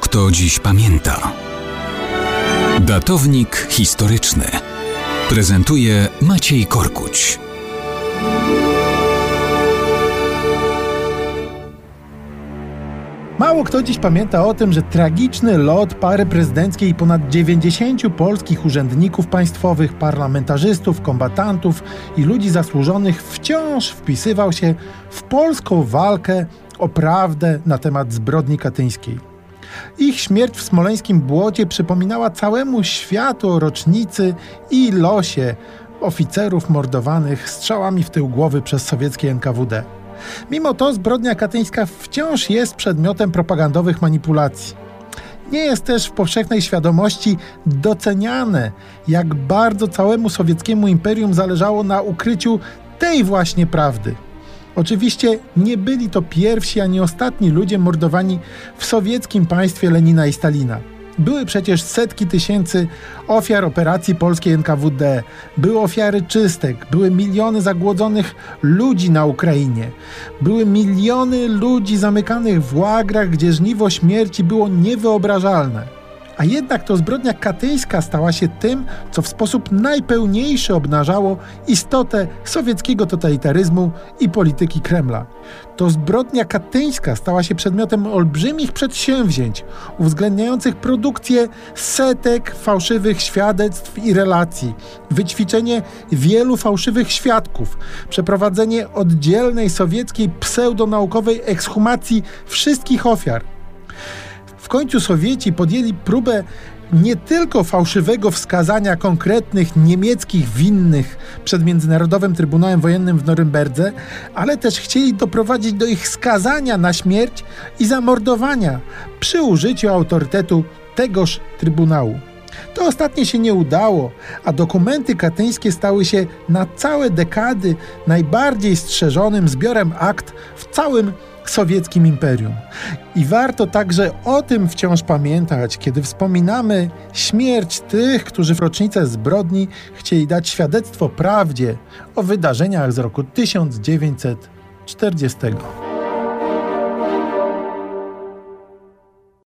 Kto dziś pamięta. Datownik historyczny prezentuje Maciej Korkuć. Mało kto dziś pamięta o tym, że tragiczny lot pary prezydenckiej ponad 90 polskich urzędników państwowych, parlamentarzystów, kombatantów i ludzi zasłużonych wciąż wpisywał się w polską walkę o prawdę na temat zbrodni katyńskiej. Ich śmierć w smoleńskim błocie przypominała całemu światu o rocznicy i losie oficerów mordowanych strzałami w tył głowy przez sowieckie NKWD. Mimo to zbrodnia katyńska wciąż jest przedmiotem propagandowych manipulacji. Nie jest też w powszechnej świadomości doceniane, jak bardzo całemu sowieckiemu imperium zależało na ukryciu tej właśnie prawdy. Oczywiście nie byli to pierwsi ani ostatni ludzie mordowani w sowieckim państwie Lenina i Stalina. Były przecież setki tysięcy ofiar operacji polskiej NKWD, były ofiary czystek, były miliony zagłodzonych ludzi na Ukrainie, były miliony ludzi zamykanych w łagrach, gdzie żniwo śmierci było niewyobrażalne. A jednak to zbrodnia katyńska stała się tym, co w sposób najpełniejszy obnażało istotę sowieckiego totalitaryzmu i polityki Kremla. To zbrodnia katyńska stała się przedmiotem olbrzymich przedsięwzięć, uwzględniających produkcję setek fałszywych świadectw i relacji, wyćwiczenie wielu fałszywych świadków, przeprowadzenie oddzielnej sowieckiej pseudonaukowej ekshumacji wszystkich ofiar. W końcu Sowieci podjęli próbę nie tylko fałszywego wskazania konkretnych niemieckich winnych przed Międzynarodowym Trybunałem Wojennym w Norymberdze, ale też chcieli doprowadzić do ich skazania na śmierć i zamordowania przy użyciu autorytetu tegoż Trybunału. To ostatnie się nie udało, a dokumenty katyńskie stały się na całe dekady najbardziej strzeżonym zbiorem akt w całym sowieckim imperium. I warto także o tym wciąż pamiętać, kiedy wspominamy śmierć tych, którzy w rocznicę zbrodni chcieli dać świadectwo prawdzie o wydarzeniach z roku 1940.